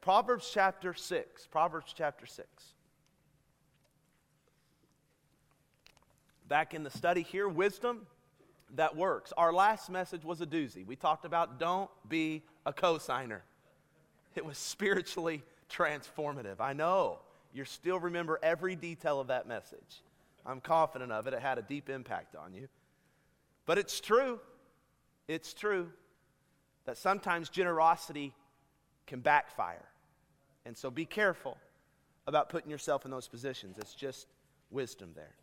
Proverbs chapter 6. Proverbs chapter 6. Back in the study here, wisdom that works. Our last message was a doozy. We talked about don't be a cosigner. It was spiritually transformative. I know you still remember every detail of that message. I'm confident of it. It had a deep impact on you. But it's true. It's true that sometimes generosity can backfire. And so be careful about putting yourself in those positions. It's just wisdom there.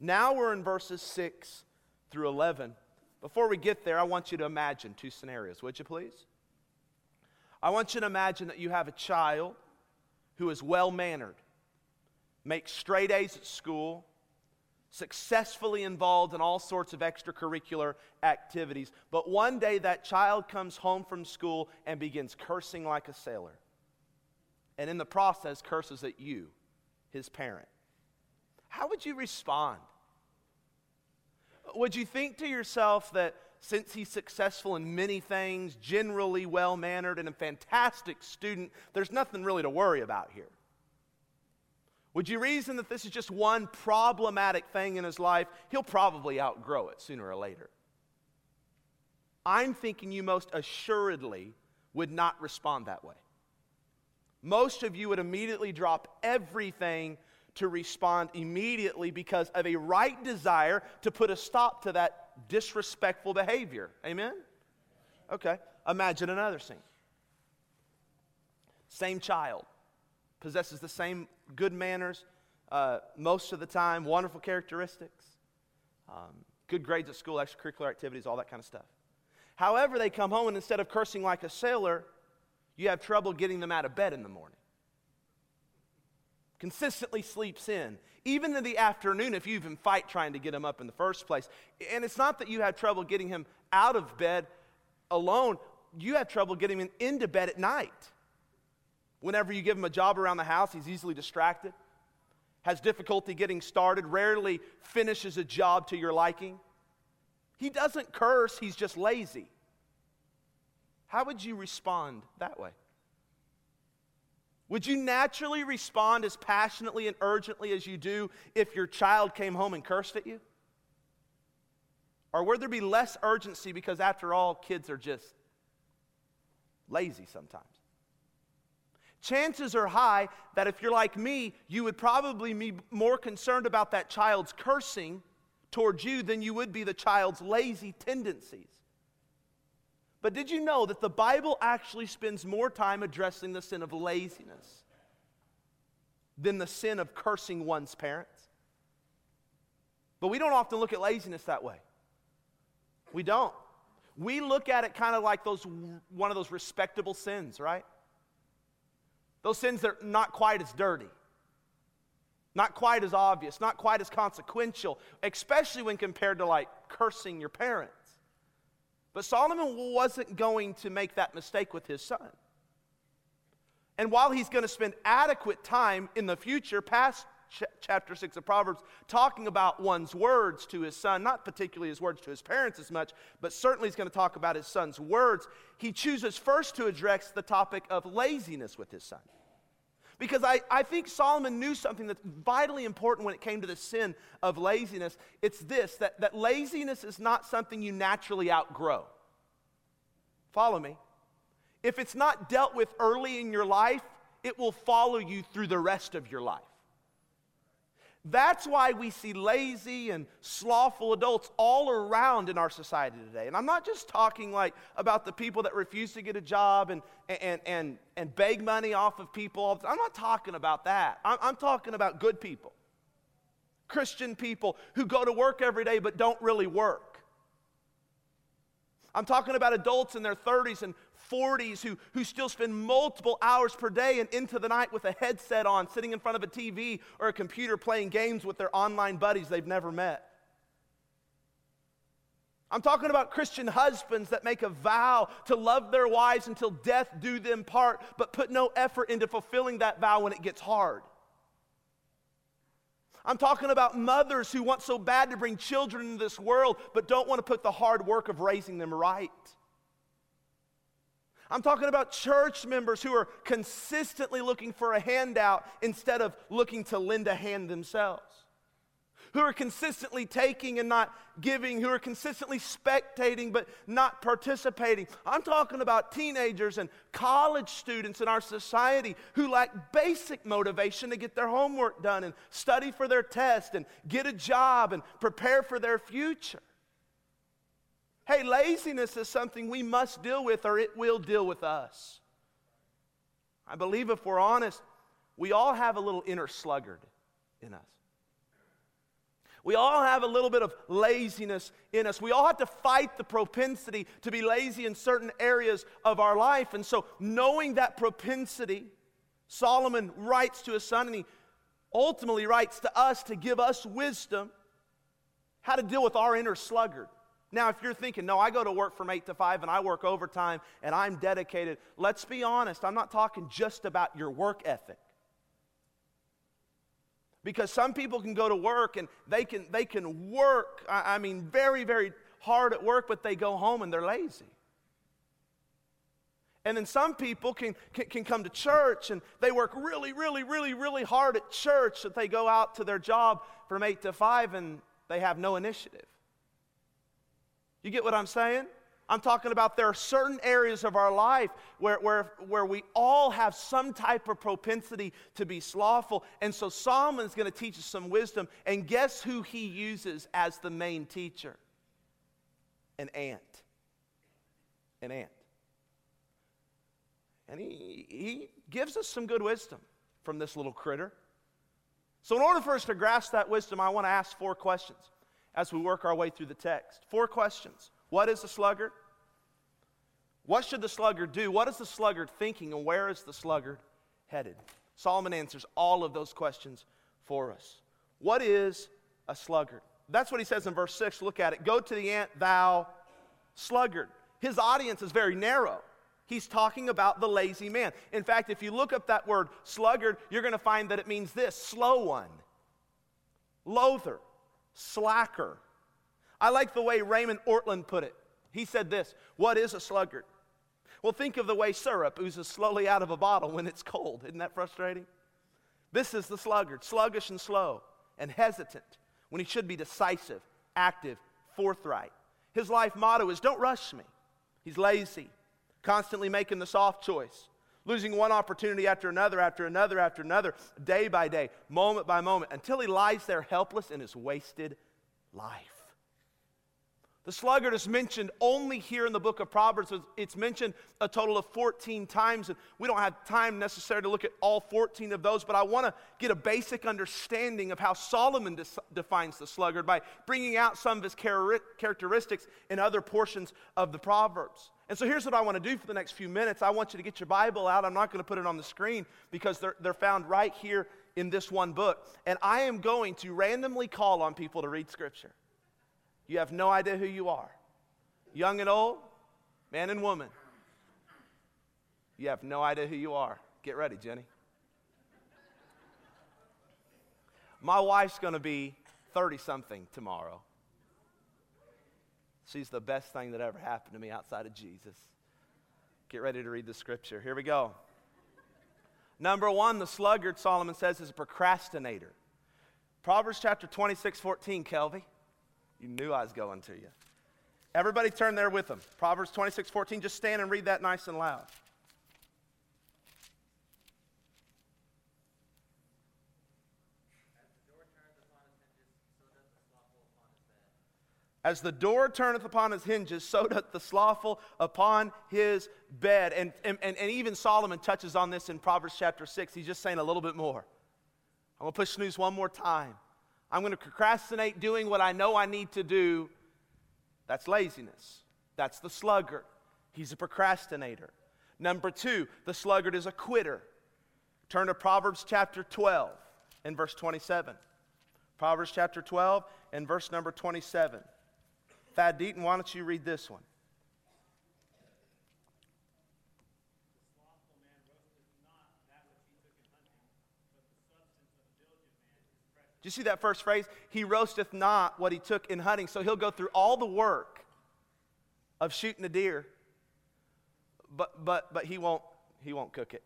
Now we're in verses 6 through 11. Before we get there, I want you to imagine two scenarios, would you please? I want you to imagine that you have a child who is well mannered, makes straight A's at school, successfully involved in all sorts of extracurricular activities. But one day that child comes home from school and begins cursing like a sailor. And in the process, curses at you, his parent. How would you respond? Would you think to yourself that since he's successful in many things, generally well mannered, and a fantastic student, there's nothing really to worry about here? Would you reason that this is just one problematic thing in his life? He'll probably outgrow it sooner or later. I'm thinking you most assuredly would not respond that way. Most of you would immediately drop everything to respond immediately because of a right desire to put a stop to that disrespectful behavior. Amen? Okay, imagine another scene. Same child, possesses the same good manners uh, most of the time, wonderful characteristics, um, good grades at school, extracurricular activities, all that kind of stuff. However, they come home and instead of cursing like a sailor, you have trouble getting them out of bed in the morning consistently sleeps in, even in the afternoon if you even fight trying to get him up in the first place. And it's not that you have trouble getting him out of bed alone, you have trouble getting him into bed at night. Whenever you give him a job around the house, he's easily distracted, has difficulty getting started, rarely finishes a job to your liking. He doesn't curse, he's just lazy. How would you respond that way? Would you naturally respond as passionately and urgently as you do if your child came home and cursed at you? Or would there be less urgency because, after all, kids are just lazy sometimes? Chances are high that if you're like me, you would probably be more concerned about that child's cursing towards you than you would be the child's lazy tendencies. But did you know that the Bible actually spends more time addressing the sin of laziness than the sin of cursing one's parents? But we don't often look at laziness that way. We don't. We look at it kind of like those one of those respectable sins, right? Those sins that are not quite as dirty, not quite as obvious, not quite as consequential, especially when compared to like cursing your parents. But Solomon wasn't going to make that mistake with his son. And while he's going to spend adequate time in the future, past ch- chapter 6 of Proverbs, talking about one's words to his son, not particularly his words to his parents as much, but certainly he's going to talk about his son's words, he chooses first to address the topic of laziness with his son. Because I, I think Solomon knew something that's vitally important when it came to the sin of laziness. It's this that, that laziness is not something you naturally outgrow. Follow me. If it's not dealt with early in your life, it will follow you through the rest of your life. That's why we see lazy and slothful adults all around in our society today. And I'm not just talking like about the people that refuse to get a job and, and, and, and beg money off of people. I'm not talking about that. I'm, I'm talking about good people, Christian people who go to work every day but don't really work. I'm talking about adults in their 30s and 40s who, who still spend multiple hours per day and into the night with a headset on, sitting in front of a TV or a computer playing games with their online buddies they've never met. I'm talking about Christian husbands that make a vow to love their wives until death do them part, but put no effort into fulfilling that vow when it gets hard. I'm talking about mothers who want so bad to bring children into this world, but don't want to put the hard work of raising them right. I'm talking about church members who are consistently looking for a handout instead of looking to lend a hand themselves. Who are consistently taking and not giving, who are consistently spectating but not participating. I'm talking about teenagers and college students in our society who lack basic motivation to get their homework done and study for their test and get a job and prepare for their future. Hey, laziness is something we must deal with or it will deal with us. I believe if we're honest, we all have a little inner sluggard in us. We all have a little bit of laziness in us. We all have to fight the propensity to be lazy in certain areas of our life. And so, knowing that propensity, Solomon writes to his son, and he ultimately writes to us to give us wisdom how to deal with our inner sluggard. Now, if you're thinking, no, I go to work from 8 to 5 and I work overtime and I'm dedicated, let's be honest, I'm not talking just about your work ethic. Because some people can go to work and they can, they can work, I, mean, very, very hard at work, but they go home and they're lazy. And then some people can, can, can, come to church and they work really, really, really, really hard at church, that they go out to their job from 8 to 5 and they have no initiative. You get what I'm saying? I'm talking about there are certain areas of our life where, where, where we all have some type of propensity to be slothful. And so Solomon's going to teach us some wisdom. And guess who he uses as the main teacher? An ant. An ant. And he, he gives us some good wisdom from this little critter. So, in order for us to grasp that wisdom, I want to ask four questions as we work our way through the text. Four questions. What is the sluggard? What should the sluggard do? What is the sluggard thinking, and where is the sluggard headed? Solomon answers all of those questions for us. What is a sluggard? That's what he says in verse 6. Look at it. Go to the ant, thou sluggard. His audience is very narrow. He's talking about the lazy man. In fact, if you look up that word sluggard, you're going to find that it means this slow one, loather, slacker. I like the way Raymond Ortlund put it. He said this What is a sluggard? Well, think of the way syrup oozes slowly out of a bottle when it's cold. Isn't that frustrating? This is the sluggard, sluggish and slow and hesitant when he should be decisive, active, forthright. His life motto is don't rush me. He's lazy, constantly making the soft choice, losing one opportunity after another, after another, after another, day by day, moment by moment, until he lies there helpless in his wasted life. The sluggard is mentioned only here in the book of Proverbs. It's mentioned a total of 14 times. And we don't have time necessarily to look at all 14 of those, but I want to get a basic understanding of how Solomon defines the sluggard by bringing out some of his characteristics in other portions of the Proverbs. And so here's what I want to do for the next few minutes. I want you to get your Bible out. I'm not going to put it on the screen because they're, they're found right here in this one book. And I am going to randomly call on people to read Scripture. You have no idea who you are. Young and old, man and woman. You have no idea who you are. Get ready, Jenny. My wife's going to be 30 something tomorrow. She's the best thing that ever happened to me outside of Jesus. Get ready to read the scripture. Here we go. Number one, the sluggard, Solomon says, is a procrastinator. Proverbs chapter 26, 14, Kelvy. You knew I was going to you. Everybody turn there with them. Proverbs 26, 14. Just stand and read that nice and loud. As the door turneth upon his hinges, so doth the slothful upon his bed. And, and, and even Solomon touches on this in Proverbs chapter 6. He's just saying a little bit more. I'm going to push snooze one more time. I'm going to procrastinate doing what I know I need to do. That's laziness. That's the sluggard. He's a procrastinator. Number two, the sluggard is a quitter. Turn to Proverbs chapter 12 and verse 27. Proverbs chapter 12 and verse number 27. Thad Deaton, why don't you read this one? Do you see that first phrase? He roasteth not what he took in hunting. So he'll go through all the work of shooting a deer, but, but, but he, won't, he won't cook it.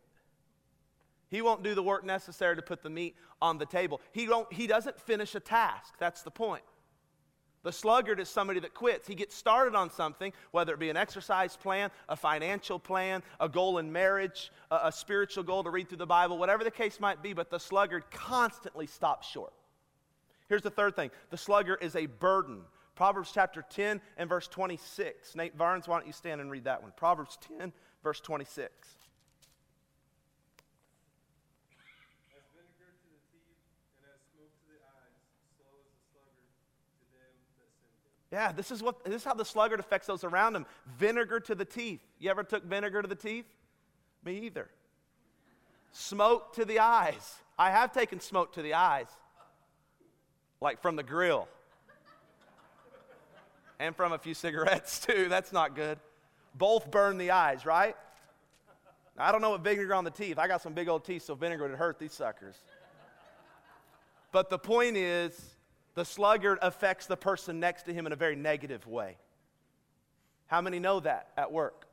He won't do the work necessary to put the meat on the table. He, won't, he doesn't finish a task. That's the point. The sluggard is somebody that quits. He gets started on something, whether it be an exercise plan, a financial plan, a goal in marriage, a, a, spiritual goal to read through the Bible, whatever the case might be, but the sluggard constantly stops short. Here's the third thing the sluggard is a burden. Proverbs chapter 10 and verse 26. Nate Barnes, why don't you stand and read that one? Proverbs 10, verse 26. Yeah, this is, what, this is how the sluggard affects those around him. Vinegar to the teeth. You ever took vinegar to the teeth? Me either. Smoke to the eyes. I have taken smoke to the eyes, like from the grill, and from a few cigarettes too. That's not good. Both burn the eyes, right? I don't know what vinegar on the teeth. I got some big old teeth, so vinegar would hurt these suckers. But the point is, the sluggard affects the person next to him in a very negative way. How many know that at work?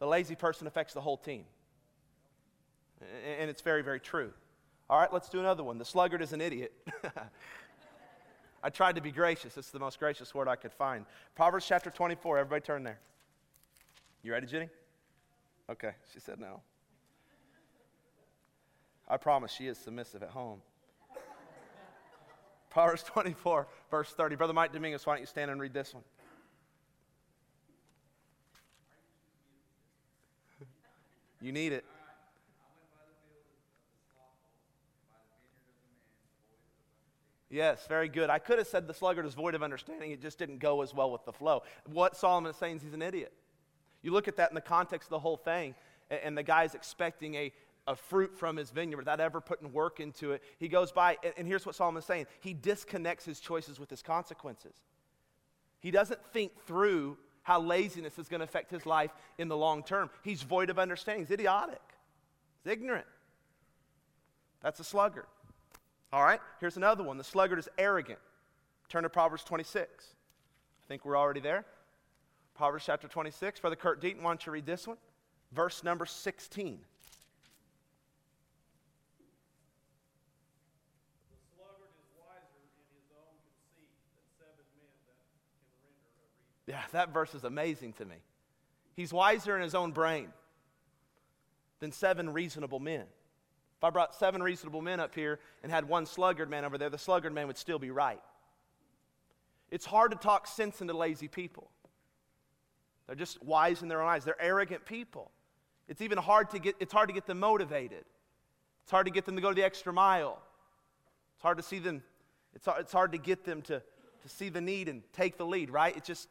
The lazy person affects the whole team. And it's very, very true. All right, let's do another one. The sluggard is an idiot. I tried to be gracious. It's the most gracious word I could find. Proverbs chapter 24. Everybody turn there. You ready, Jenny? Okay, she said no. I promise she is submissive at home. Proverbs 24, verse 30. Brother Mike Dominguez, why don't you stand and read this one? you need it. Yes, very good. I could have said the sluggard is void of understanding. It just didn't go as well with the flow. What Solomon is saying is he's an idiot. You look at that in the context of the whole thing, and the guy's expecting a, a fruit from his vineyard without ever putting work into it. He goes by, and here's what Solomon's saying he disconnects his choices with his consequences. He doesn't think through how laziness is going to affect his life in the long term. He's void of understanding, he's idiotic, he's ignorant. That's a sluggard. All right, here's another one. The sluggard is arrogant. Turn to Proverbs 26. I think we're already there. Proverbs chapter 26. Brother Kurt Deaton, why don't you read this one? Verse number 16. that verse is amazing to me. He's wiser in his own brain than seven reasonable men. If I brought seven reasonable men up here and had one sluggard man over there, the sluggard man would still be right. It's hard to talk sense into lazy people. They're just wise in their own eyes. They're arrogant people. It's even hard to get, it's hard to get them motivated. It's hard to get them to go the extra mile. It's hard to see them, it's, it's hard to get them to, to see the need and take the lead, right? It's just,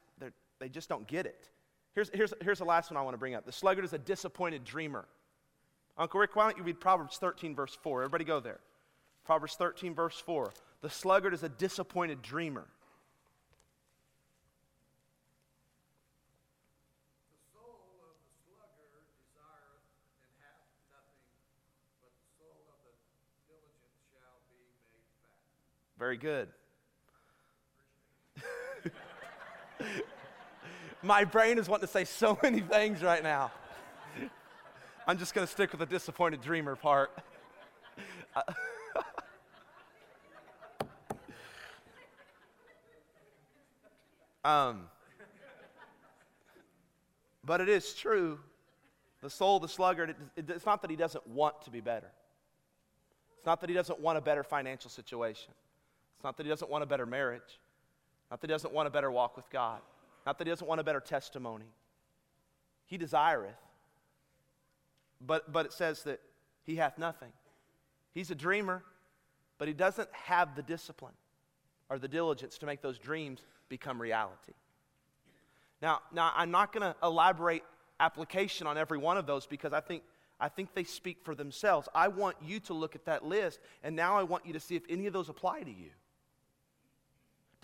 they just don't get it. Here's, here's, here's the last one I want to bring up. The sluggard is a disappointed dreamer. Uncle Rick, why don't you read Proverbs 13, verse 4? Everybody go there. Proverbs 13, verse 4. The sluggard is a disappointed dreamer. Very good. My brain is wanting to say so many things right now. I'm just going to stick with the disappointed dreamer part. um, but it is true. The soul of the sluggard, it, it, it's not that he doesn't want to be better. It's not that he doesn't want a better financial situation. It's not that he doesn't want a better marriage. Not that he doesn't want a better walk with God. Not that he doesn't want a better testimony. He desireth. But, but it says that he hath nothing. He's a dreamer, but he doesn't have the discipline or the diligence to make those dreams become reality. Now, now I'm not going to elaborate application on every one of those because I think, I think they speak for themselves. I want you to look at that list, and now I want you to see if any of those apply to you.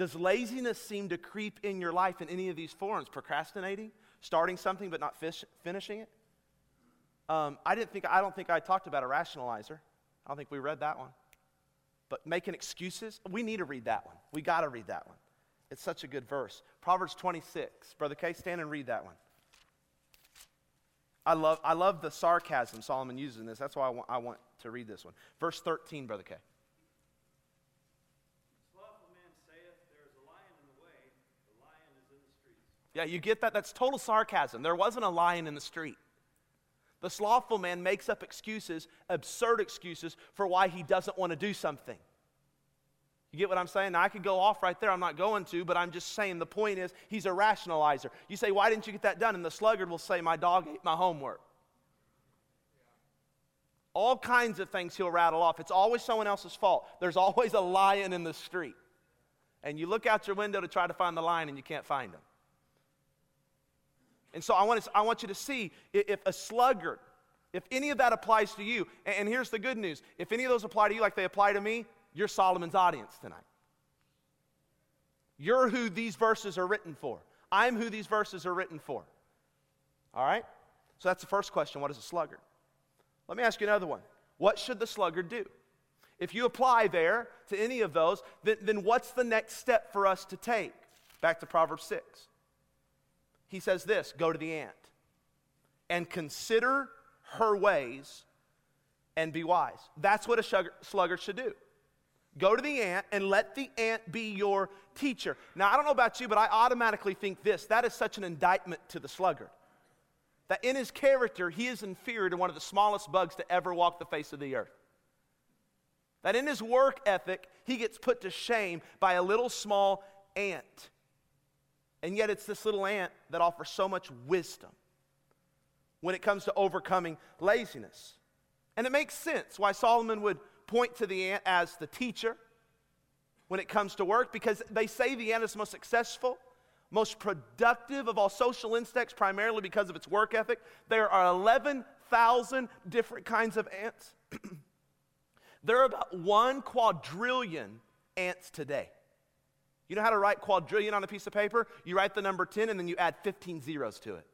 Does laziness seem to creep in your life in any of these forms? Procrastinating, starting something but not fish, finishing it? Um, I didn't think I don't think I talked about a rationalizer. I don't think we read that one. But making excuses, we need to read that one. We got to read that one. It's such a good verse. Proverbs 26. Brother K, stand and read that one. I love, I love the sarcasm Solomon uses in this. That's why I want, I want to read this one. Verse 13, Brother K. Yeah, you get that? That's total sarcasm. There wasn't a lion in the street. The slothful man makes up excuses, absurd excuses, for why he doesn't want to do something. You get what I'm saying? Now, I could go off right there. I'm not going to, but I'm just saying the point is he's a rationalizer. You say, Why didn't you get that done? And the sluggard will say, My dog ate my homework. All kinds of things he'll rattle off. It's always someone else's fault. There's always a lion in the street. And you look out your window to try to find the lion and you can't find him. And so I want, to, I want you to see if a sluggard, if any of that applies to you, and here's the good news if any of those apply to you like they apply to me, you're Solomon's audience tonight. You're who these verses are written for. I'm who these verses are written for. All right? So that's the first question what is a sluggard? Let me ask you another one. What should the sluggard do? If you apply there to any of those, then, then what's the next step for us to take? Back to Proverbs 6 he says this go to the ant and consider her ways and be wise. That's what a sluggard should do. Go to the ant and let the ant be your teacher. Now, I don't know about you, but I automatically think this that is such an indictment to the sluggard. That in his character, he is inferior to one of the smallest bugs to ever walk the face of the earth. That in his work ethic, he gets put to shame by a little small ant. And yet, it's this little ant that offers so much wisdom when it comes to overcoming laziness. And it makes sense why Solomon would point to the ant as the teacher when it comes to work because they say the ant is most successful, most productive of all social insects, primarily because of its work ethic. There are 11,000 different kinds of ants. there are about one quadrillion ants today. You know how to write quadrillion on a piece of paper? You write the number 10 and then you add 15 zeros to it.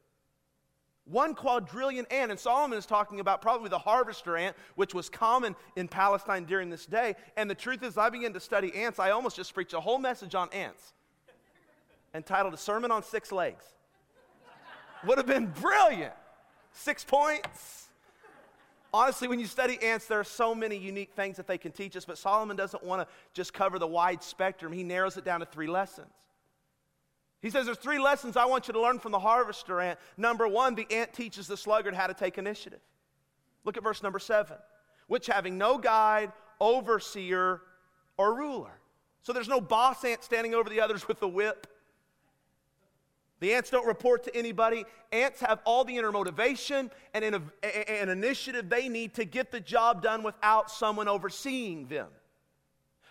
One quadrillion ant, and Solomon is talking about probably the harvester ant, which was common in Palestine during this day. And the truth is, I began to study ants. I almost just preached a whole message on ants entitled A Sermon on Six Legs. Would have been brilliant. Six points, Honestly, when you study ants, there are so many unique things that they can teach us, but Solomon doesn't want to just cover the wide spectrum. He narrows it down to three lessons. He says there's three lessons I want you to learn from the harvester ant. Number one, the ant teaches the sluggard how to take initiative. Look at verse number seven. Which having no guide, overseer, or ruler. So there's no boss ant standing over the others with the whip. The ants don't report to anybody. Ants have all the inner motivation and an initiative they need to get the job done without someone overseeing them.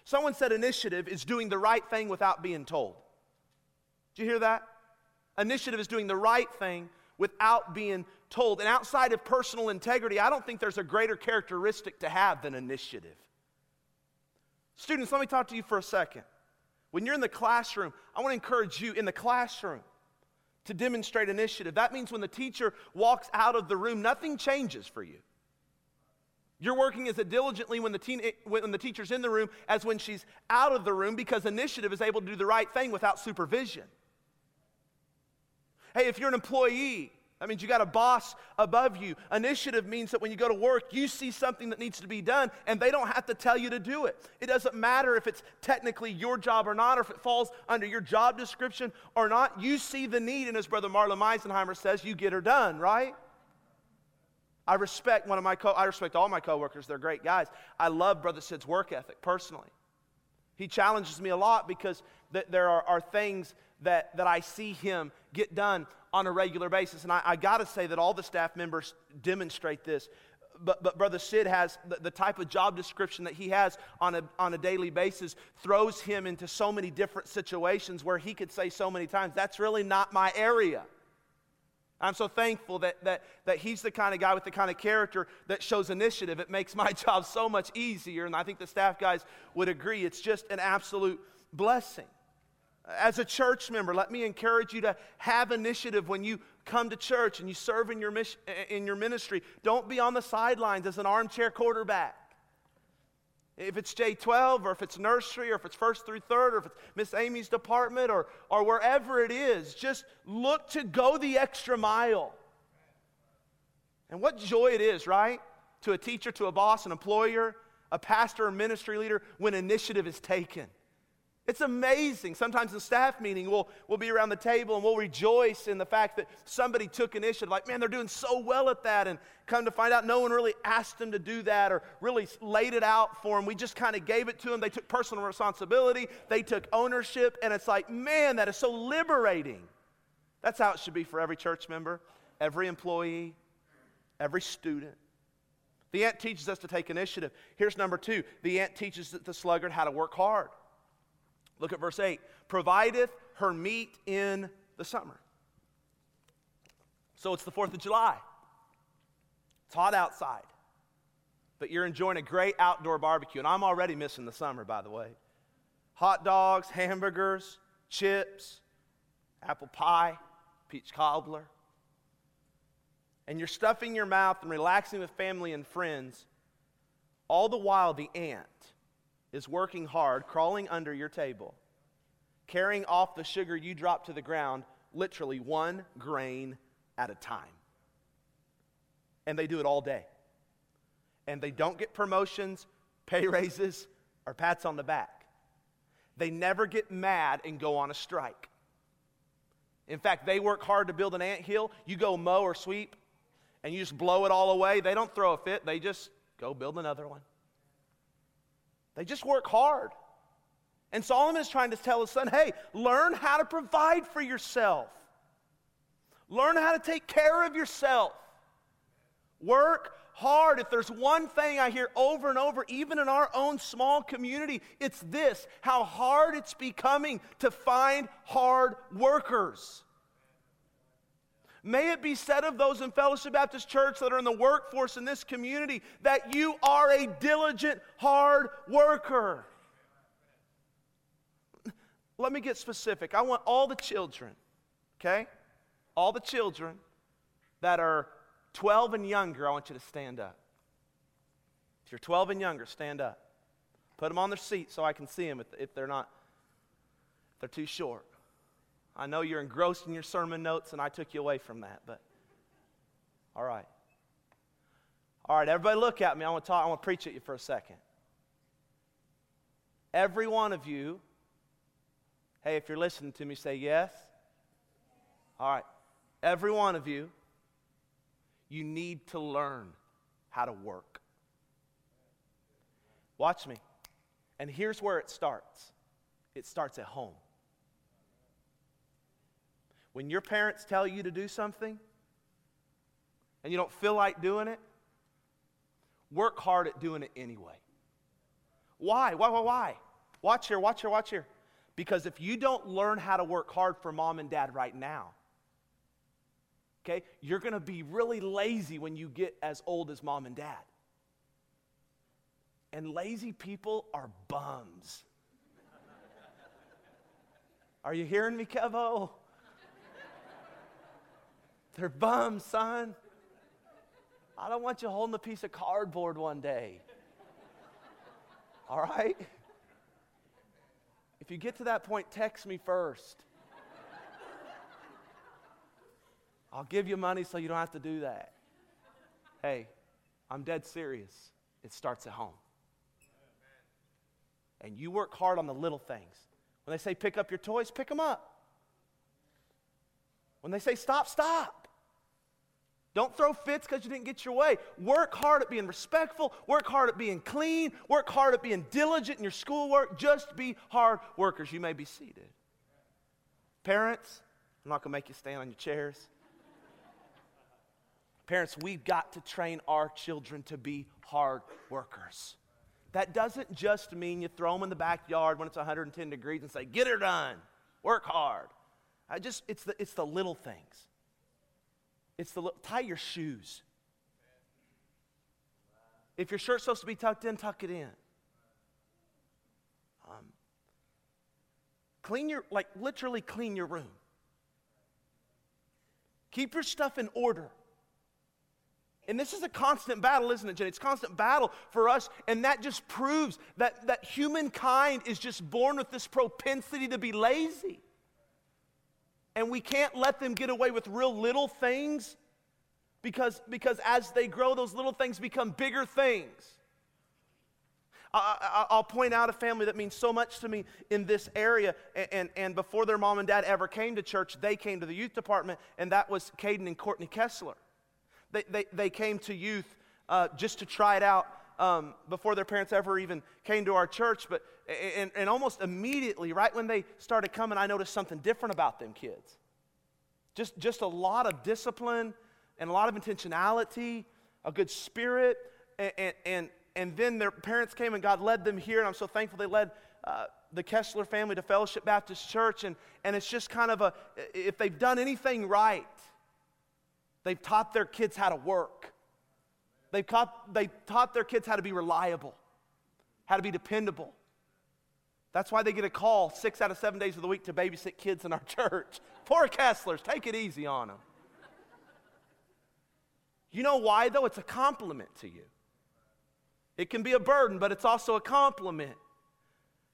Someone said initiative is doing the right thing without being told. Did you hear that? Initiative is doing the right thing without being told. And outside of personal integrity, I don't think there's a greater characteristic to have than initiative. Students, let me talk to you for a second. When you're in the classroom, I want to encourage you in the classroom to demonstrate initiative. That means when the teacher walks out of the room, nothing changes for you. You're working as diligently when the, teen, when the teacher's in the room as when she's out of the room because initiative is able to do the right thing without supervision. Hey, if you're an employee, that means you got a boss above you. Initiative means that when you go to work, you see something that needs to be done and they don't have to tell you to do it. It doesn't matter if it's technically your job or not, or if it falls under your job description or not. You see the need, and as Brother Marlon Meisenheimer says, you get her done, right? I respect one of my co- I respect all my coworkers. They're great guys. I love Brother Sid's work ethic personally. He challenges me a lot because th- there are, are things that, that I see him get done on a regular basis. And I, I got to say that all the staff members demonstrate this. But, but Brother Sid has the, the, type of job description that he has on a, on a daily basis throws him into so many different situations where he could say so many times, That's really not my area. I'm so thankful that, that, that he's the kind of guy with the kind of character that shows initiative. It makes my job so much easier, and I think the staff guys would agree. It's just an absolute blessing. As a church member, let me encourage you to have initiative when you come to church and you serve in your, mission, in your ministry. Don't be on the sidelines as an armchair quarterback. If it's J12 or if it's nursery or if it's first through third or if it's Miss Amy's department or, or wherever it is, just look to go the extra mile. And what joy it is, right? To a teacher, to a boss, an employer, a pastor, a ministry leader when initiative is taken. It's amazing. Sometimes in staff meeting, we'll, we'll be around the table and we'll rejoice in the fact that somebody took initiative. Like, man, they're doing so well at that. And come to find out, no one really asked them to do that or really laid it out for them. We just kind of gave it to them. They took personal responsibility, they took ownership. And it's like, man, that is so liberating. That's how it should be for every church member, every employee, every student. The ant teaches us to take initiative. Here's number two the ant teaches the sluggard how to work hard. Look at verse 8 provideth her meat in the summer. So it's the 4th of July. It's hot outside, but you're enjoying a great outdoor barbecue. And I'm already missing the summer, by the way. Hot dogs, hamburgers, chips, apple pie, peach cobbler. And you're stuffing your mouth and relaxing with family and friends. All the while, the ant is working hard, crawling under your table, carrying off the sugar you drop to the ground, literally one grain at a time. And they do it all day. And they don't get promotions, pay raises, or pats on the back. They never get mad and go on a strike. In fact, they work hard to build an ant hill. You go mow or sweep, and you just blow it all away. They don't throw a fit, they just go build another one. They just work hard. And Solomon is trying to tell his son, hey, learn how to provide for yourself. Learn how to take care of yourself. Work hard. If there's one thing I hear over and over, even in our own small community, it's this how hard it's becoming to find hard workers. May it be said of those in Fellowship Baptist Church that are in the workforce in this community that you are a diligent, hard worker. Let me get specific. I want all the children, okay? All the children that are 12 and younger, I want you to stand up. If you're 12 and younger, stand up. Put them on their seat so I can see them if, if they're not, if they're too short. I know you're engrossed in your sermon notes, and I took you away from that, but all right. All right, everybody look at me. I want to talk, I want to preach at you for a second. Every one of you, hey, if you're listening to me, say yes. All right. Every one of you, you need to learn how to work. Watch me. And here's where it starts it starts at home. When your parents tell you to do something and you don't feel like doing it, work hard at doing it anyway. Why? Why, why, why? Watch here, watch here, watch here. Because if you don't learn how to work hard for mom and dad right now, okay, you're to be really lazy when you get as old as mom and dad. And lazy people are bums. Are you hearing me, Kevo? They're bums, son. I don't want you holding a piece of cardboard one day. All right? If you get to that point, text me first. I'll give you money so you don't have to do that. Hey, I'm dead serious. It starts at home. And you work hard on the little things. When they say pick up your toys, pick them up. When they say stop, stop. Don't throw fits because you didn't get your way. Work hard at being respectful. Work hard at being clean. Work hard at being diligent in your schoolwork. Just be hard workers. You may be seated. Parents, I'm not going to make you stand on your chairs. Parents, we've got to train our children to be hard workers. That doesn't just mean you throw them in the backyard when it's 110 degrees and say, get her done, work hard. I just, it's the, it's the little things. It's the tie your shoes. If your shirt's supposed to be tucked in, tuck it in. Um, clean your, like literally clean your room. Keep your stuff in order. And this is a constant battle, isn't it, Jenny? It's a constant battle for us, and that just proves that, that humankind is just born with this propensity to be lazy and we can't let them get away with real little things Because, because as they grow, those little things become bigger things. I, will point out a family that means so much to me in this area. And, and, and, before their mom and dad ever came to church, they came to the youth department, and that was Caden and Courtney Kessler. They, they, they came to youth uh, just to try it out um, before their parents ever even came to our church. But, and, and almost immediately, right when they started coming, I noticed something different about them kids. Just, just a lot of discipline and a lot of intentionality, a good spirit, and, and, and, and then their parents came and God led them here, and I'm so thankful they led uh, the Kessler family to Fellowship Baptist Church, and, and it's just kind of a, if they've done anything right, they've taught their kids how to work. They've taught, they taught their kids how to be reliable, how to be dependable. That's why they get a call six out of seven days of the week to babysit kids in our church. Poor Kesslers, take it easy on them. You know why, though? It's a compliment to you. It can be a burden, but it's also a compliment.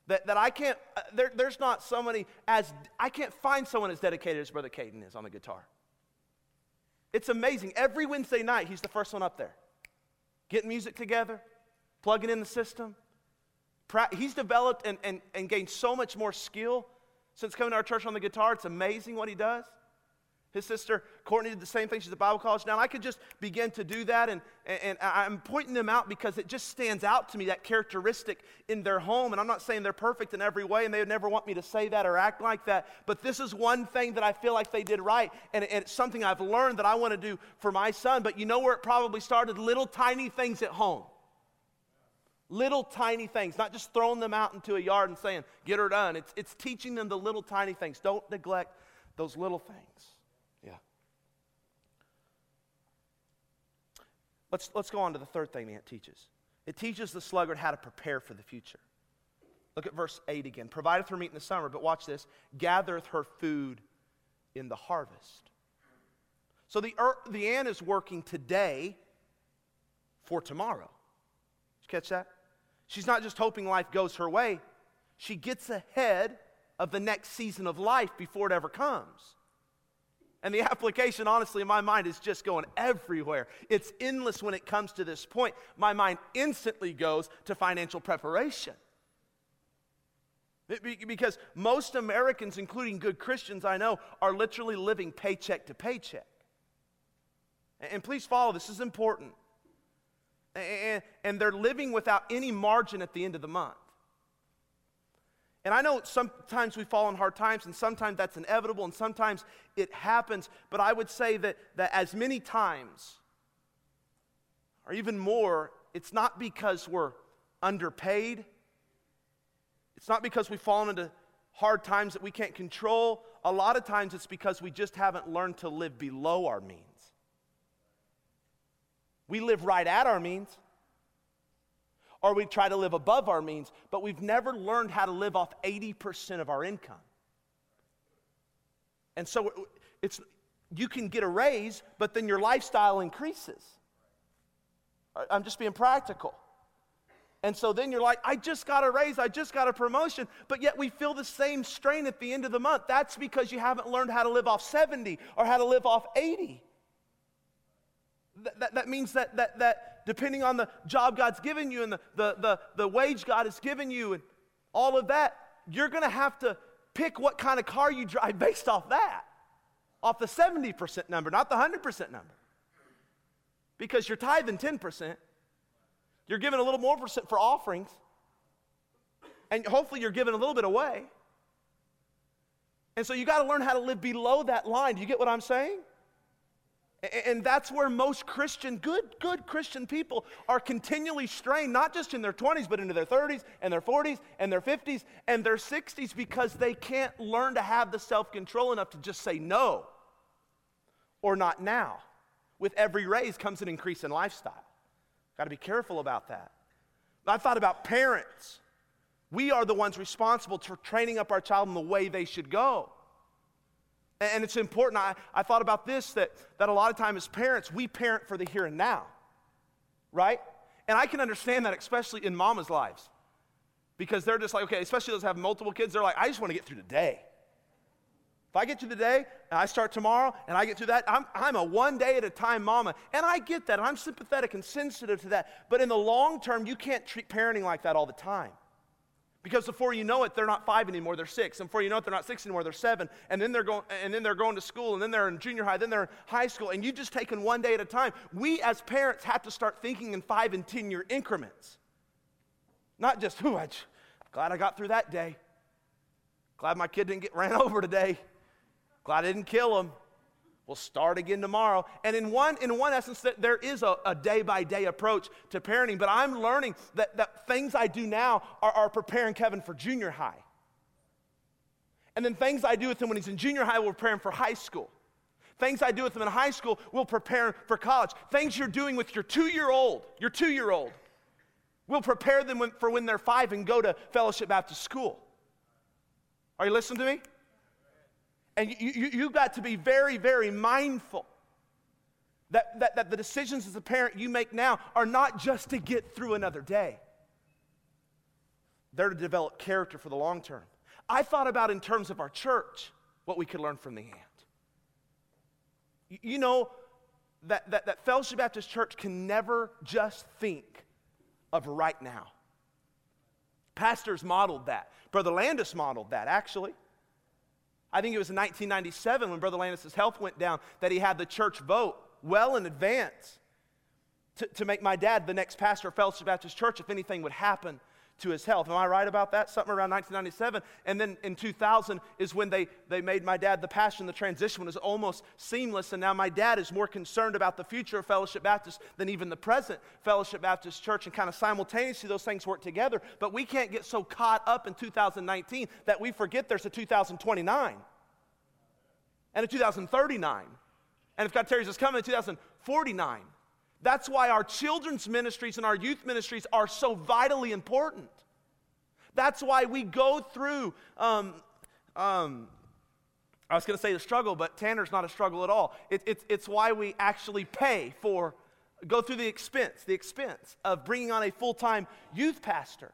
That, that I can't, uh, there, there's not somebody as, I can't find someone as dedicated as Brother Caden is on the guitar. It's amazing. Every Wednesday night, he's the first one up there. Getting music together, plugging in the system. He's developed and, and, and gained so much more skill since coming to our church on the guitar. It's amazing what he does. His sister Courtney did the same thing. She's at Bible college now. I could just begin to do that, and, and I'm pointing them out because it just stands out to me that characteristic in their home. And I'm not saying they're perfect in every way, and they would never want me to say that or act like that. But this is one thing that I feel like they did right, and, and it's something I've learned that I want to do for my son. But you know where it probably started? Little tiny things at home. Little tiny things, not just throwing them out into a yard and saying, get her done. It's, it's teaching them the little tiny things. Don't neglect those little things. Yeah. Let's, let's go on to the third thing the ant teaches. It teaches the sluggard how to prepare for the future. Look at verse 8 again. Provideth her meat in the summer, but watch this gathereth her food in the harvest. So the, er, the ant is working today for tomorrow. Did you catch that? She's not just hoping life goes her way, she gets ahead of the next season of life before it ever comes. And the application, honestly, in my mind is just going everywhere. It's endless when it comes to this point. My mind instantly goes to financial preparation. Because most Americans, including good Christians I know, are literally living paycheck to paycheck. And please follow, this is important. And they're living without any margin at the end of the month. And I know sometimes we fall in hard times, and sometimes that's inevitable, and sometimes it happens. But I would say that, that as many times, or even more, it's not because we're underpaid. It's not because we've fallen into hard times that we can't control. A lot of times it's because we just haven't learned to live below our means. We live right at our means or we try to live above our means, but we've never learned how to live off 80% of our income. And so it's you can get a raise, but then your lifestyle increases. I'm just being practical. And so then you're like, I just got a raise, I just got a promotion, but yet we feel the same strain at the end of the month. That's because you haven't learned how to live off 70 or how to live off 80. That, that, that means that, that, that depending on the job God's given you and the, the, the, the wage God has given you and all of that, you're going to have to pick what kind of car you drive based off that, off the 70% number, not the 100% number. Because you're tithing 10%, you're giving a little more percent for offerings, and hopefully you're giving a little bit away. And so you got to learn how to live below that line. Do you get what I'm saying? And that's where most Christian, good, good Christian people are continually strained, not just in their 20s, but into their 30s and their 40s and their 50s and their 60s because they can't learn to have the self control enough to just say no or not now. With every raise comes an increase in lifestyle. Got to be careful about that. I thought about parents. We are the ones responsible for training up our child in the way they should go. And it's important. I, I thought about this that, that a lot of times as parents, we parent for the here and now, right? And I can understand that, especially in mama's lives. Because they're just like, okay, especially those have multiple kids, they're like, I just want to get through the day. If I get through the day and I start tomorrow and I get through that, I'm, I'm a one day at a time mama. And I get that. I'm sympathetic and sensitive to that. But in the long term, you can't treat parenting like that all the time. Because before you know it, they're not five anymore, they're six. And before you know it, they're not six anymore, they're seven. And then they're going, and then they're going to school, and then they're in junior high, then they're in high school, and you've just taken one day at a time. We as parents have to start thinking in five and ten year increments. Not just, who I'm glad I got through that day. Glad my kid didn't get ran over today. Glad I didn't kill him. We'll start again tomorrow. And in one, in one essence, there is a day by day approach to parenting, but I'm learning that, that things I do now are, are preparing Kevin for junior high. And then things I do with him when he's in junior high will prepare him for high school. Things I do with him in high school will prepare him for college. Things you're doing with your two year old, your two year old, will prepare them for when they're five and go to Fellowship Baptist School. Are you listening to me? And you, you, you've got to be very, very mindful that, that, that the decisions as a parent you make now are not just to get through another day, they're to develop character for the long term. I thought about in terms of our church what we could learn from the ant. You know that, that, that Fellowship Baptist Church can never just think of right now. Pastors modeled that. Brother Landis modeled that, actually. I think it was in 1997 when Brother Landis' health went down that he had the church vote well in advance to, to make my dad the next pastor of Fellowship Baptist Church if anything would happen to his health. Am I right about that? Something around 1997. And then in 2000 is when they, they made my dad the and the transition was almost seamless. And now my dad is more concerned about the future of Fellowship Baptist than even the present Fellowship Baptist Church. And kind of simultaneously, those things work together. But we can't get so caught up in 2019 that we forget there's a 2029 and a 2039. And if God tarries us coming in 2049. That's why our children's ministries and our youth ministries are so vitally important. That's why we go through, um, um, I was going to say the struggle, but Tanner's not a struggle at all. It, it, it's why we actually pay for, go through the expense, the expense of bringing on a full time youth pastor.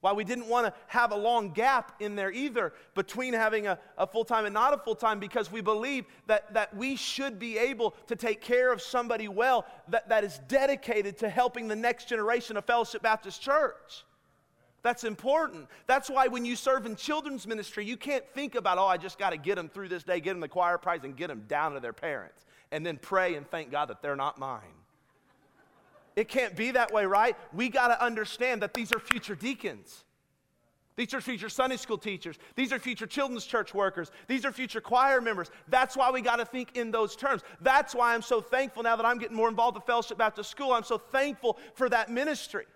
Why we didn't want to have a long gap in there either between having a, a full time and not a full time because we believe that, that we should be able to take care of somebody well that, that is dedicated to helping the next generation of Fellowship Baptist Church. That's important. That's why when you serve in children's ministry, you can't think about, oh, I just got to get them through this day, get them the choir prize, and get them down to their parents, and then pray and thank God that they're not mine. It can't be that way, right? We got to understand that these are future deacons. These are future Sunday school teachers. These are future children's church workers. These are future choir members. That's why we got to think in those terms. That's why I'm so thankful now that I'm getting more involved with Fellowship Baptist School. I'm so thankful for that ministry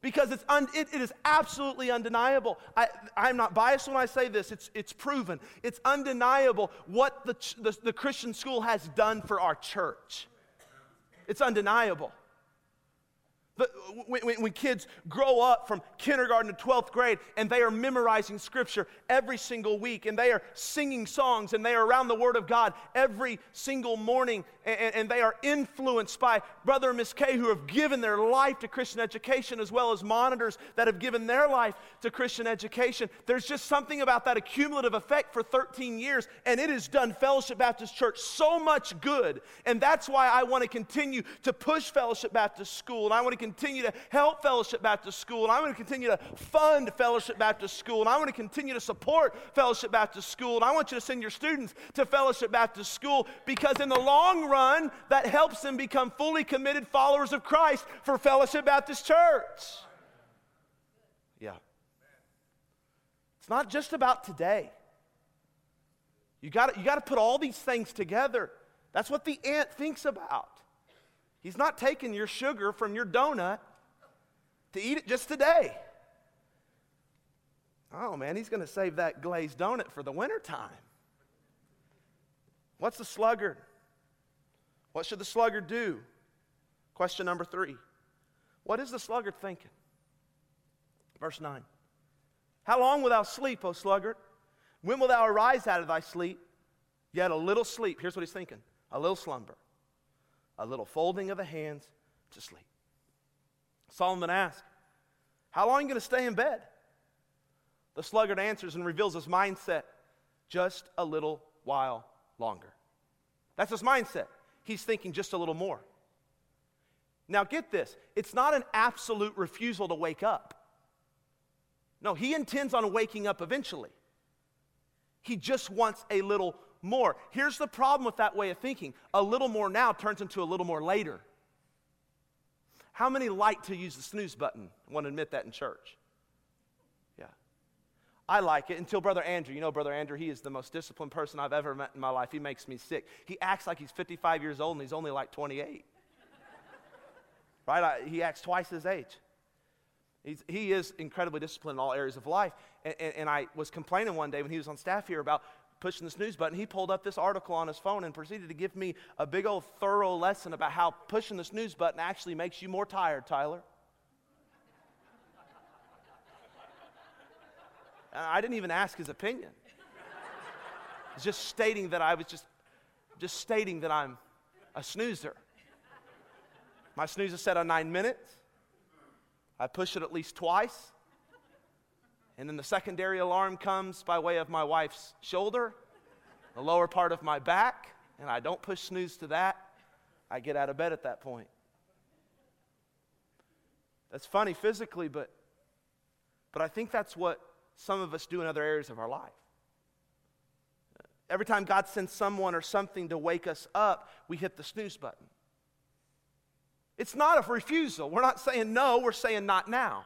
because it's un, it, it is absolutely undeniable. I, I'm not biased when I say this, it's, it's proven. It's undeniable what the, the, the Christian school has done for our church. It's undeniable. The, when, when, kids grow up from kindergarten to 12th grade and they are memorizing scripture every single week and they are singing songs and they are around the Word of God every single morning and, and they are influenced by Brother and Miss Kay who have given their life to Christian education as well as monitors that have given their life to Christian education. There's just something about that accumulative effect for 13 years and it has done Fellowship Baptist Church so much good. And that's why I want to continue to push Fellowship Baptist School and I want to continue to help Fellowship Baptist School, and I'm going to continue to fund Fellowship Baptist School, and I want to continue to support Fellowship Baptist School, and I want you to send your students to Fellowship Baptist School because in the long run, that helps them become fully committed followers of Christ for Fellowship Baptist Church. Yeah. It's not just about today. You got you to put all these things together. That's what the ant thinks about. He's not taking your sugar from your donut to eat it just today. Oh man, he's going to save that glazed donut for the wintertime. What's the sluggard? What should the sluggard do? Question number three. What is the sluggard thinking? Verse 9. How long wilt thou sleep, O sluggard? When wilt thou arise out of thy sleep? Yet a little sleep. Here's what he's thinking a little slumber a little folding of the hands to sleep. Solomon asks, How long are you going to stay in bed? The sluggard answers and reveals his mindset just a little while longer. That's his mindset. He's thinking just a little more. Now, get this it's not an absolute refusal to wake up. No, he intends on waking up eventually. He just wants a little more. Here's the problem with that way of thinking a little more now turns into a little more later. How many like to use the snooze button? I want to admit that in church. Yeah. I like it until Brother Andrew. You know, Brother Andrew, he is the most disciplined person I've ever met in my life. He makes me sick. He acts like he's 55 years old and he's only like 28. right? I, he acts twice his age. He's, he is incredibly disciplined in all areas of life. And, and, and, I was complaining one day when he was on staff here about pushing the snooze button. He pulled up this article on his phone and proceeded to give me a big old thorough lesson about how pushing the snooze button actually makes you more tired, Tyler. I didn't even ask his opinion. Just stating that I was just, just stating that I'm a snoozer. My snooze is set on nine minutes. I push it at least twice. And then the secondary alarm comes by way of my wife's shoulder, the lower part of my back, and I don't push snooze to that. I get out of bed at that point. That's funny physically, but, but I think that's what some of us do in other areas of our life. Every time God sends someone or something to wake us up, we hit the snooze button. It's not a refusal. We're not saying no, we're saying not now.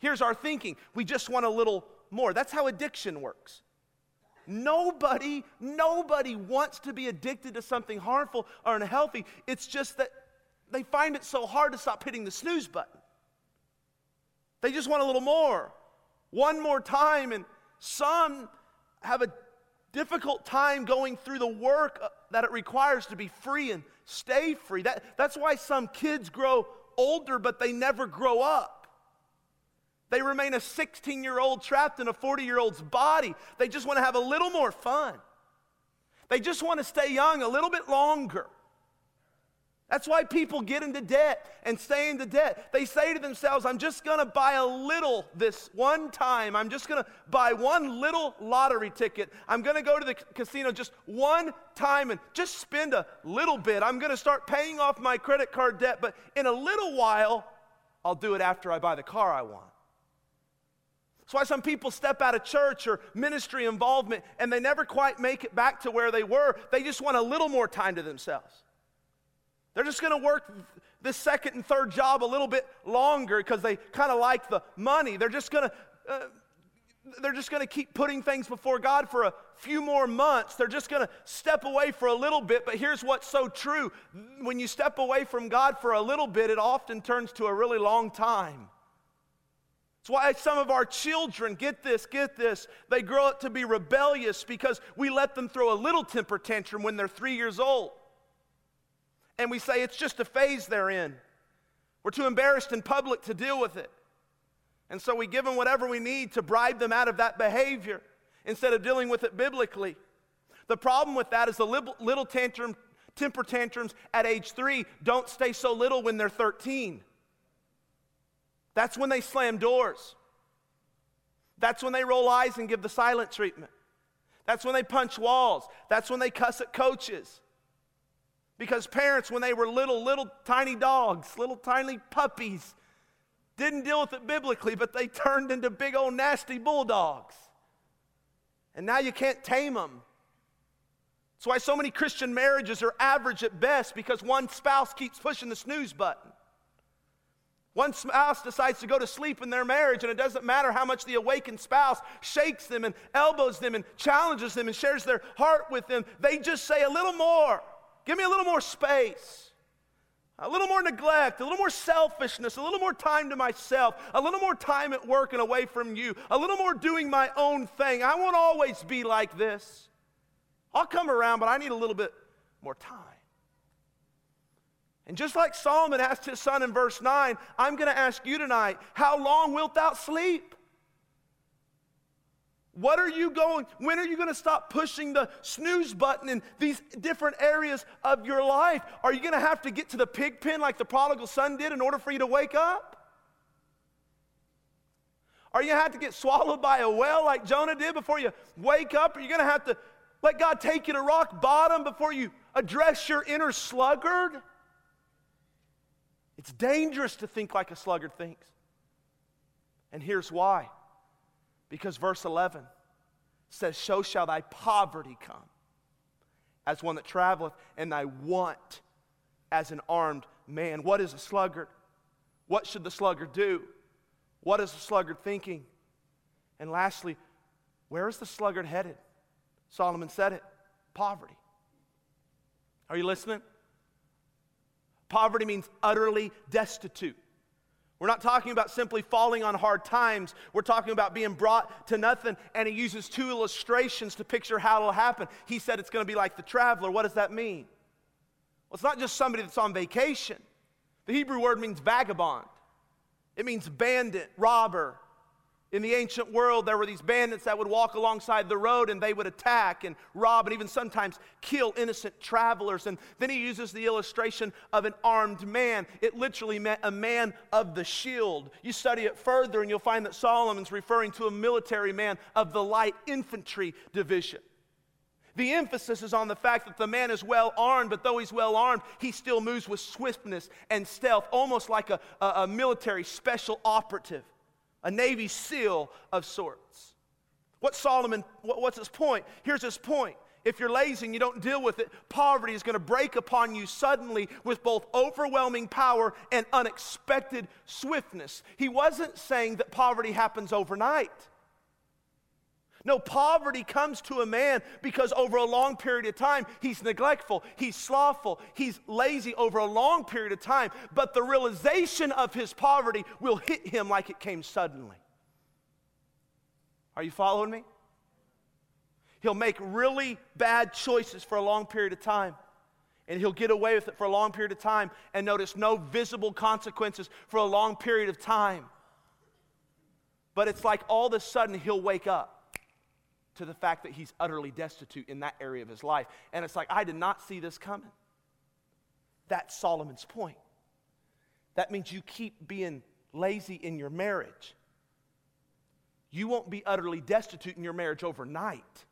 Here's our thinking we just want a little more. That's how addiction works. Nobody, nobody wants to be addicted to something harmful or unhealthy. It's just that they find it so hard to stop hitting the snooze button. They just want a little more, one more time. And some have a difficult time going through the work that it requires to be free and stay free. That, that's why some kids grow older, but they never grow up. They remain a 16 year old trapped in a 40 year old's body. They just want to have a little more fun. They just want to stay young a little bit longer. That's why people get into debt and stay into debt. They say to themselves, I'm just going to buy a little this one time. I'm just going to buy one little lottery ticket. I'm going to go to the casino just one time and just spend a little bit. I'm going to start paying off my credit card debt, but in a little while, I'll do it after I buy the car I want. That's why some people step out of church or ministry involvement and they never quite make it back to where they were. They just want a little more time to themselves. They're just going to work this second and third job a little bit longer because they kind of like the money. They're just going to. Uh, they're just going to keep putting things before God for a few more months. They're just going to step away for a little bit. But here's what's so true when you step away from God for a little bit, it often turns to a really long time. It's why some of our children, get this, get this, they grow up to be rebellious because we let them throw a little temper tantrum when they're three years old and we say it's just a phase they're in. We're too embarrassed in public to deal with it. And so we give them whatever we need to bribe them out of that behavior instead of dealing with it biblically. The problem with that is the little tantrum, temper tantrums at age three don't stay so little when they're 13. That's when they slam doors. That's when they roll eyes and give the silent treatment. That's when they punch walls. That's when they cuss at coaches. Because parents, when they were little, little tiny dogs, little tiny puppies, didn't deal with it biblically, but they turned into big old nasty bulldogs. And now you can't tame them. That's why so many Christian marriages are average at best because one spouse keeps pushing the snooze button. One spouse decides to go to sleep in their marriage, and it doesn't matter how much the awakened spouse shakes them and elbows them and challenges them and shares their heart with them. They just say a little more. Give me a little more space, a little more neglect, a little more selfishness, a little more time to myself, a little more time at work and away from you, a little more doing my own thing. I won't always be like this. I'll come around, but I need a little bit more time. And just like Solomon asked his son in verse 9, I'm going to ask you tonight, how long wilt thou sleep? What are you going? When are you going to stop pushing the snooze button in these different areas of your life? Are you going to have to get to the pig pen like the prodigal son did in order for you to wake up? Are you going to have to get swallowed by a whale like Jonah did before you wake up? Are you going to have to let God take you to rock bottom before you address your inner sluggard? It's dangerous to think like a sluggard thinks. And here's why because verse 11 says, So shall thy poverty come as one that traveleth, and thy want as an armed man. What is a sluggard? What should the sluggard do? What is the sluggard thinking? And lastly, where is the sluggard headed? Solomon said it poverty. Are you listening? Poverty means utterly destitute. We're not talking about simply falling on hard times. We're talking about being brought to nothing. And he uses two illustrations to picture how it'll happen. He said it's going to be like the traveler. What does that mean? Well, it's not just somebody that's on vacation. The Hebrew word means vagabond, it means bandit, robber, in the ancient world, there were these bandits that would walk alongside the road and they would attack and rob and even sometimes kill innocent travelers. And then he uses the illustration of an armed man. It literally meant a man of the shield. You study it further and you'll find that Solomon's referring to a military man of the light infantry division. The emphasis is on the fact that the man is well armed, but though he's well armed, he still moves with swiftness and stealth, almost like a, a, a military special operative a Navy SEAL of sorts. What Solomon, what's his point? Here's his point. If you're lazy and you don't deal with it, poverty is going to break upon you suddenly with both overwhelming power and unexpected swiftness. He wasn't saying that poverty happens overnight. No, poverty comes to a man because over a long period of time, he's neglectful, he's slothful, he's lazy over a long period of time. But the realization of his poverty will hit him like it came suddenly. Are you following me? He'll make really bad choices for a long period of time. And he'll get away with it for a long period of time and notice no visible consequences for a long period of time. But it's like all of a sudden he'll wake up to the fact that he's utterly destitute in that area of his life. And it's like, I did not see this coming. That's Solomon's point. That means you keep being lazy in your marriage. You won't be utterly destitute in your marriage overnight,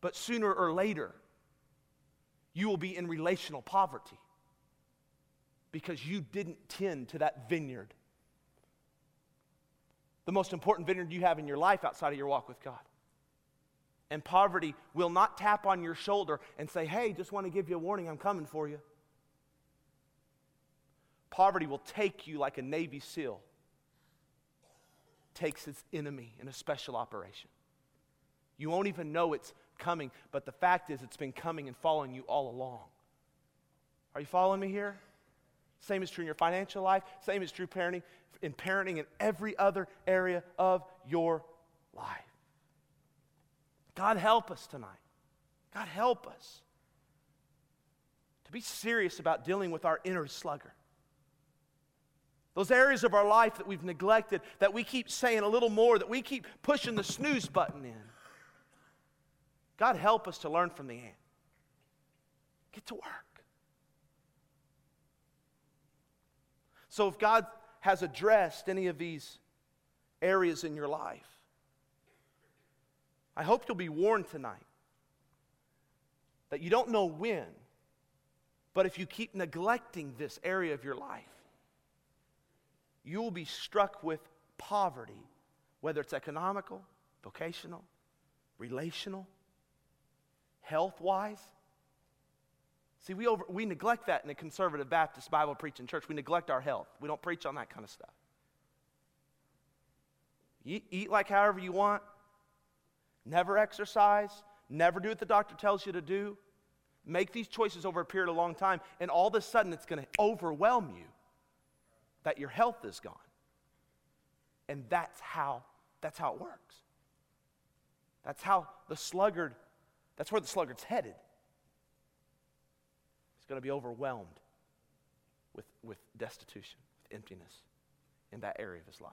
but sooner or later, you will be in relational poverty because you didn't tend to that vineyard. The most important vineyard you have in your life outside of your walk with God. And poverty will not tap on your shoulder and say, hey, just want to give you a warning, I'm coming for you. Poverty will take you like a Navy SEAL takes its enemy in a special operation. You won't even know it's coming, but the fact is, it's been coming and following you all along. Are you following me here? Same is true in your financial life, same is true parenting, in parenting in every other area of your life. God help us tonight. God help us to be serious about dealing with our inner sluggard. Those areas of our life that we've neglected, that we keep saying a little more, that we keep pushing the snooze button in. God help us to learn from the ant. Get to work. So if God has addressed any of these areas in your life, I hope you'll be warned tonight that you don't know when, but if you keep neglecting this area of your life, you will be struck with poverty, whether it's economical, vocational, relational, health wise. See, we, over, we neglect that in the conservative Baptist Bible preaching church. We neglect our health. We don't preach on that kind of stuff. You eat like however you want, never exercise, never do what the doctor tells you to do. Make these choices over a period of a long time, and all of a sudden it's going to overwhelm you that your health is gone. And that's how that's how it works. That's how the sluggard, that's where the sluggard's headed. He's going to be overwhelmed with, with destitution, with emptiness in that area of his life.